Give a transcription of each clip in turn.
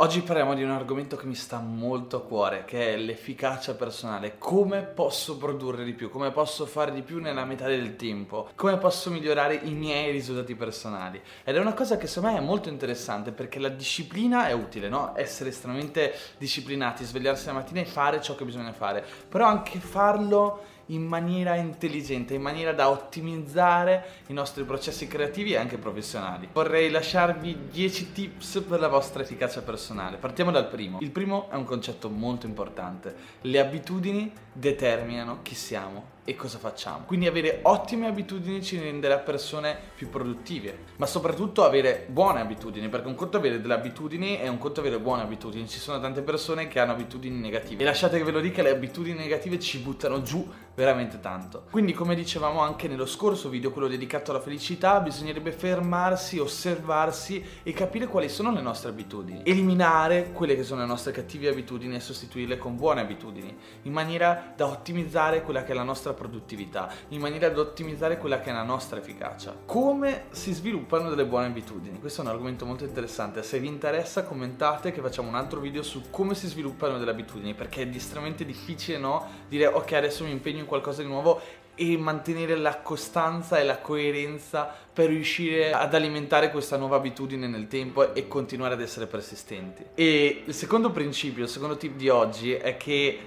Oggi parliamo di un argomento che mi sta molto a cuore, che è l'efficacia personale. Come posso produrre di più? Come posso fare di più nella metà del tempo? Come posso migliorare i miei risultati personali? Ed è una cosa che secondo me è molto interessante perché la disciplina è utile, no? Essere estremamente disciplinati, svegliarsi la mattina e fare ciò che bisogna fare, però anche farlo in maniera intelligente, in maniera da ottimizzare i nostri processi creativi e anche professionali. Vorrei lasciarvi 10 tips per la vostra efficacia personale. Partiamo dal primo. Il primo è un concetto molto importante. Le abitudini determinano chi siamo e cosa facciamo. Quindi avere ottime abitudini ci renderà persone più produttive, ma soprattutto avere buone abitudini, perché un conto avere delle abitudini è un conto avere buone abitudini. Ci sono tante persone che hanno abitudini negative e lasciate che ve lo dica, le abitudini negative ci buttano giù veramente tanto. Quindi come dicevamo anche nello scorso video, quello dedicato alla felicità, bisognerebbe fermarsi, osservarsi e capire quali sono le nostre abitudini. Eliminare quelle che sono le nostre cattive abitudini e sostituirle con buone abitudini, in maniera da ottimizzare quella che è la nostra produttività, in maniera da ottimizzare quella che è la nostra efficacia. Come si sviluppano delle buone abitudini? Questo è un argomento molto interessante. Se vi interessa commentate che facciamo un altro video su come si sviluppano delle abitudini, perché è estremamente difficile, no? Dire ok adesso mi impegno in qualcosa di nuovo e mantenere la costanza e la coerenza per riuscire ad alimentare questa nuova abitudine nel tempo e continuare ad essere persistenti. E il secondo principio, il secondo tip di oggi è che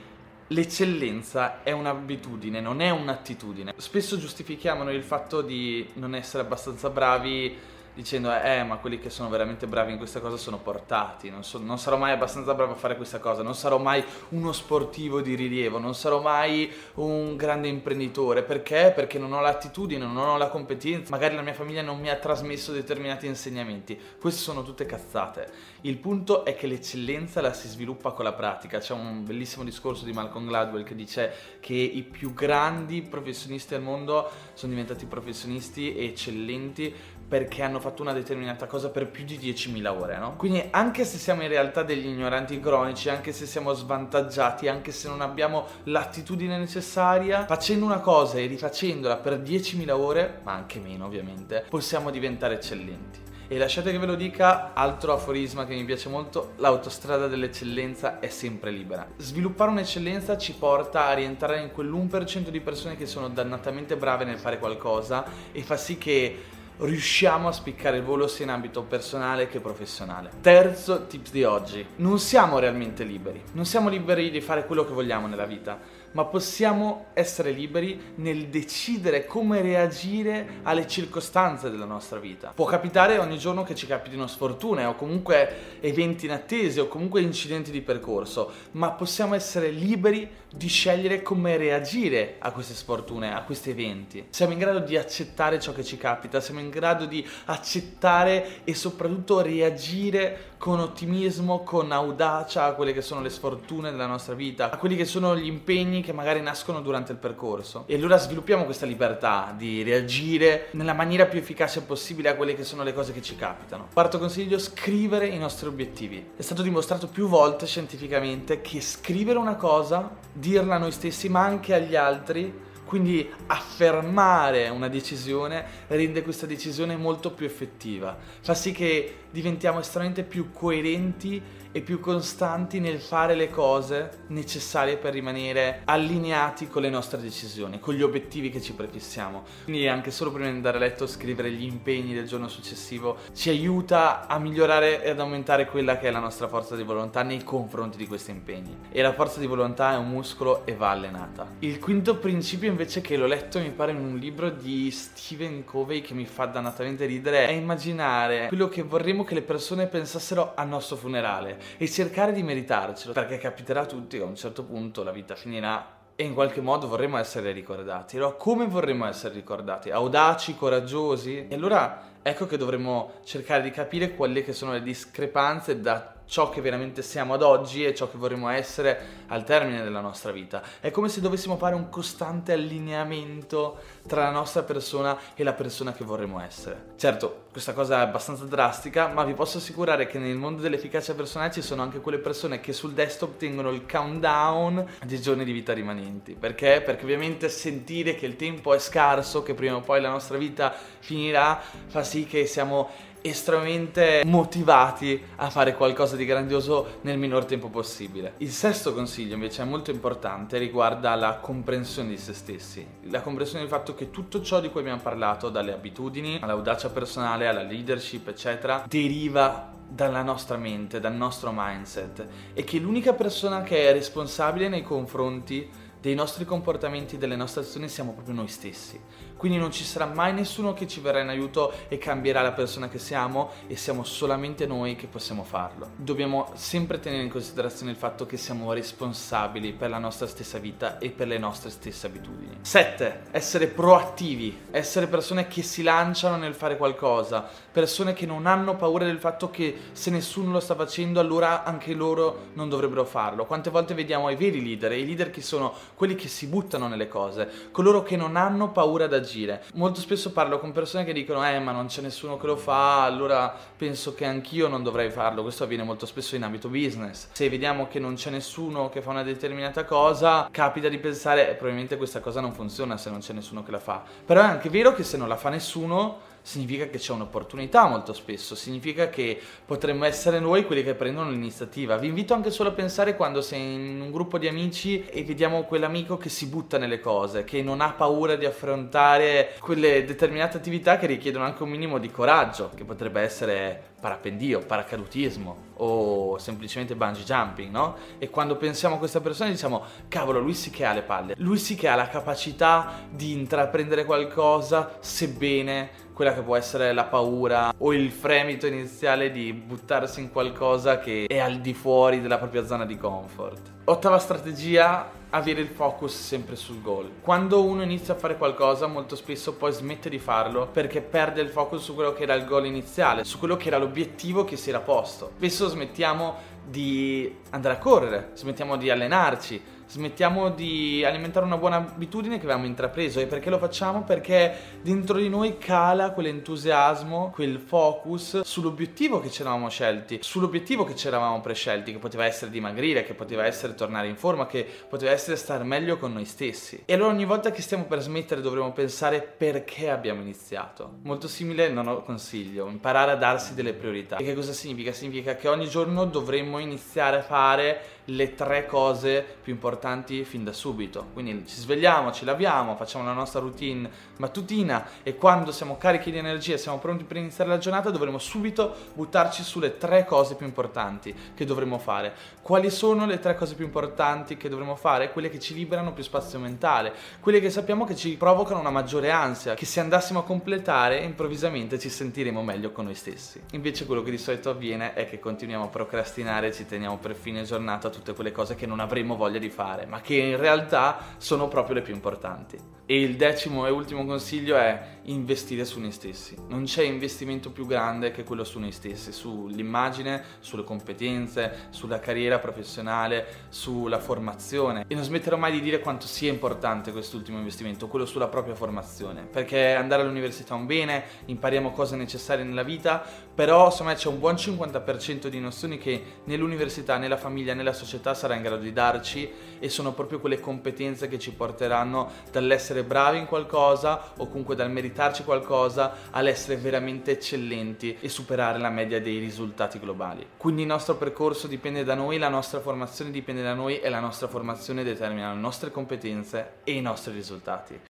l'eccellenza è un'abitudine, non è un'attitudine. Spesso giustifichiamo il fatto di non essere abbastanza bravi dicendo eh ma quelli che sono veramente bravi in questa cosa sono portati, non, so, non, sarò mai abbastanza bravo a fare questa cosa, non sarò mai uno sportivo di rilievo, non sarò mai un grande imprenditore, perché? Perché non ho l'attitudine, non ho la competenza, magari la mia famiglia non mi ha trasmesso determinati insegnamenti, queste sono tutte cazzate. Il punto è che l'eccellenza la si sviluppa con la pratica, c'è un bellissimo discorso di Malcolm Gladwell che dice che i più grandi professionisti al mondo sono diventati professionisti eccellenti perché hanno fatto una determinata cosa per più di 10.000 ore, no? Quindi anche se siamo in realtà degli ignoranti cronici, anche se siamo svantaggiati, anche se non abbiamo l'attitudine necessaria, facendo una cosa e rifacendola per 10.000 ore, ma anche meno ovviamente, possiamo diventare eccellenti. E lasciate che ve lo dica, altro aforisma che mi piace molto, l'autostrada dell'eccellenza è sempre libera. Sviluppare un'eccellenza ci porta a rientrare in quell'1% di persone che sono dannatamente brave nel fare qualcosa e fa sì che riusciamo a spiccare il volo sia in ambito personale che professionale. Terzo tips di oggi, non siamo realmente liberi, non siamo liberi di fare quello che vogliamo nella vita ma possiamo essere liberi nel decidere come reagire alle circostanze della nostra vita. Può capitare ogni giorno che ci capitino sfortune o comunque eventi inattesi o comunque incidenti di percorso, ma possiamo essere liberi di scegliere come reagire a queste sfortune, a questi eventi. Siamo in grado di accettare ciò che ci capita, siamo in grado di accettare e soprattutto reagire con ottimismo, con audacia a quelle che sono le sfortune della nostra vita, a quelli che sono gli impegni che magari nascono durante il percorso. E allora sviluppiamo questa libertà di reagire nella maniera più efficace possibile a quelle che sono le cose che ci capitano. Quarto consiglio, scrivere i nostri obiettivi. È stato dimostrato più volte scientificamente che scrivere una cosa, dirla a noi stessi ma anche agli altri, quindi affermare una decisione rende questa decisione molto più effettiva, fa sì che diventiamo estremamente più coerenti e più costanti nel fare le cose necessarie per rimanere allineati con le nostre decisioni, con gli obiettivi che ci prefissiamo. Quindi anche solo prima di andare a letto scrivere gli impegni del giorno successivo ci aiuta a migliorare e ad aumentare quella che è la nostra forza di volontà nei confronti di questi impegni. E la forza di volontà è un muscolo e va allenata. Il quinto principio invece che l'ho letto mi pare in un libro di Stephen Covey che mi fa dannatamente ridere è immaginare quello che vorremmo che le persone pensassero al nostro funerale e cercare di meritarcelo, perché capiterà a tutti che a un certo punto la vita finirà e in qualche modo vorremmo essere ricordati. Allora, come vorremmo essere ricordati? Audaci, coraggiosi? E allora ecco che dovremmo cercare di capire quali che sono le discrepanze da ciò che veramente siamo ad oggi e ciò che vorremmo essere al termine della nostra vita. È come se dovessimo fare un costante allineamento tra la nostra persona e la persona che vorremmo essere. Certo, questa cosa è abbastanza drastica, ma vi posso assicurare che nel mondo dell'efficacia personale ci sono anche quelle persone che sul desktop tengono il countdown dei giorni di vita rimanenti. Perché? Perché ovviamente sentire che il tempo è scarso, che prima o poi la nostra vita finirà, fa sì che siamo estremamente motivati a fare qualcosa di grandioso nel minor tempo possibile. Il sesto consiglio invece è molto importante, riguarda la comprensione di se stessi, la comprensione del fatto che tutto ciò di cui abbiamo parlato, dalle abitudini all'audacia personale, alla leadership, eccetera, deriva dalla nostra mente, dal nostro mindset e che l'unica persona che è responsabile nei confronti dei nostri comportamenti, delle nostre azioni siamo proprio noi stessi. Quindi non ci sarà mai nessuno che ci verrà in aiuto e cambierà la persona che siamo e siamo solamente noi che possiamo farlo. Dobbiamo sempre tenere in considerazione il fatto che siamo responsabili per la nostra stessa vita e per le nostre stesse abitudini. 7. Essere proattivi, essere persone che si lanciano nel fare qualcosa, persone che non hanno paura del fatto che se nessuno lo sta facendo allora anche loro non dovrebbero farlo. Quante volte vediamo i veri leader, i leader che sono quelli che si buttano nelle cose, coloro che non hanno paura d'agire. Molto spesso parlo con persone che dicono eh ma non c'è nessuno che lo fa, allora penso che anch'io non dovrei farlo. Questo avviene molto spesso in ambito business. Se vediamo che non c'è nessuno che fa una determinata cosa, capita di pensare eh, probabilmente questa cosa non funziona se non c'è nessuno che la fa. Però è anche vero che se non la fa nessuno significa che c'è un'opportunità molto spesso, significa che potremmo essere noi quelli che prendono l'iniziativa. Vi invito anche solo a pensare quando sei in un gruppo di amici e vediamo quell'amico che si butta nelle cose, che non ha paura di affrontare quelle determinate attività che richiedono anche un minimo di coraggio, che potrebbe essere parapendio, paracadutismo o semplicemente bungee jumping, no? E quando pensiamo a questa persona diciamo, cavolo, lui sì che ha le palle, lui sì che ha la capacità di intraprendere qualcosa, sebbene quella che può essere la paura o il fremito iniziale di buttarsi in qualcosa che è al di fuori della propria zona di comfort. Ottava strategia, avere il focus sempre sul goal. Quando uno inizia a fare qualcosa, molto spesso poi smette di farlo perché perde il focus su quello che era il goal iniziale, su quello che era l'obiettivo che si era posto. Spesso smettiamo di andare a correre, smettiamo di allenarci, smettiamo di alimentare una buona abitudine che avevamo intrapreso e perché lo facciamo? Perché dentro di noi cala quell'entusiasmo, quel focus sull'obiettivo che ci eravamo scelti, sull'obiettivo che ci eravamo prescelti, che poteva essere dimagrire, che poteva essere tornare in forma, che poteva essere stare meglio con noi stessi. E allora ogni volta che stiamo per smettere dovremo pensare perché abbiamo iniziato. Molto simile, non ho consiglio, imparare a darsi delle priorità. E che cosa significa? Significa che ogni giorno dovremmo iniziare a fare le tre cose più importanti fin da subito. Quindi ci svegliamo, ci laviamo, facciamo la nostra routine mattutina e quando siamo carichi di energia, siamo pronti per iniziare la giornata, dovremo subito buttarci sulle tre cose più importanti che dovremo fare. Quali sono le tre cose più importanti che dovremo fare? Quelle che ci liberano più spazio mentale, quelle che sappiamo che ci provocano una maggiore ansia, che se andassimo a completare improvvisamente ci sentiremo meglio con noi stessi. Invece quello che di solito avviene è che continuiamo a procrastinare, ci teniamo per fine giornata tutte quelle cose che non avremmo voglia di fare, ma che in realtà sono proprio le più importanti. E il decimo e ultimo consiglio è investire su noi stessi. Non c'è investimento più grande che quello su noi stessi, sull'immagine, sulle competenze, sulla carriera professionale, sulla formazione. E non smetterò mai di dire quanto sia importante quest'ultimo investimento, quello sulla propria formazione. Perché andare all'università è un bene, impariamo cose necessarie nella vita, però insomma c'è un buon 50% di nozioni che nell'università, nella famiglia, nella società sarà in grado di darci e sono proprio quelle competenze che ci porteranno dall'essere bravi in qualcosa o comunque dal meritarci qualcosa all'essere veramente eccellenti e superare la media dei risultati globali. Quindi il nostro percorso dipende da noi, la nostra formazione dipende da noi e la nostra formazione determina le nostre competenze e i nostri risultati.